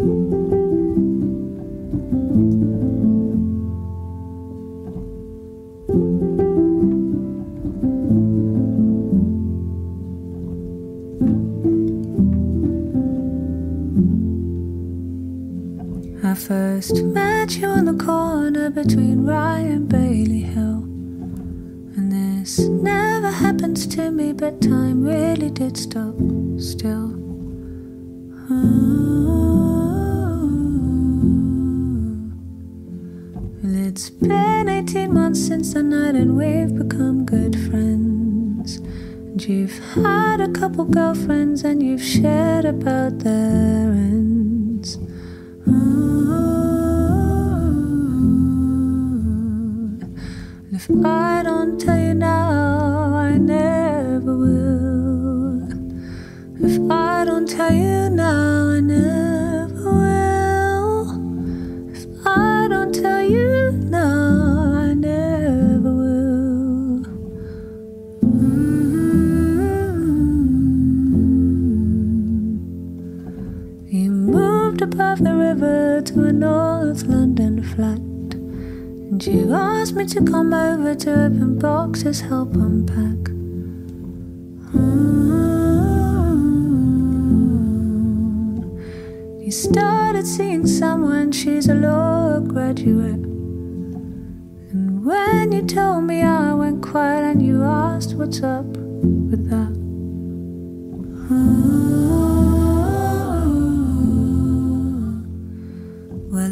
I first met you on the corner between Rye and Bailey Hill. And this never happens to me, but time really did stop still. Well, since the night, and we've become good friends. And you've had a couple girlfriends, and you've shared about their ends. And if I don't tell you now, river to a North London flat. And you asked me to come over to open boxes, help unpack. Mm. You started seeing someone, she's a law graduate. And when you told me, I went quiet and you asked what's up with that. Well,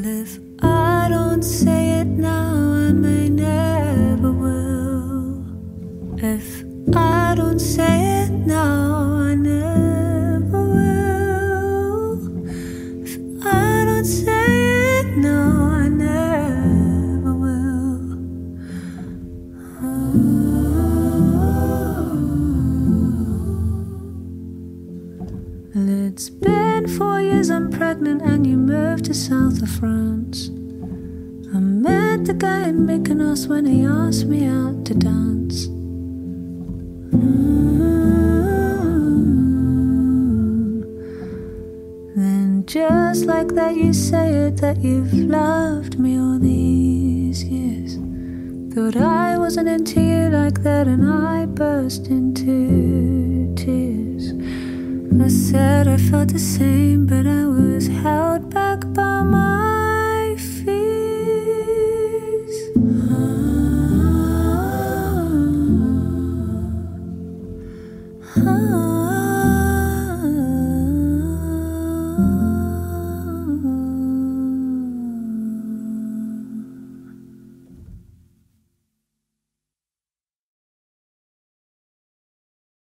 if I don't say it now, I may never will. If I don't say it now, I never it's been four years I'm pregnant and you moved to south of France. I met the guy in Mykonos when he asked me out to dance. Mm. Then just like that you say it that you've loved me all these years. Thought I wasn't into you like that and I burst into. I said I felt the same, but I was held back by my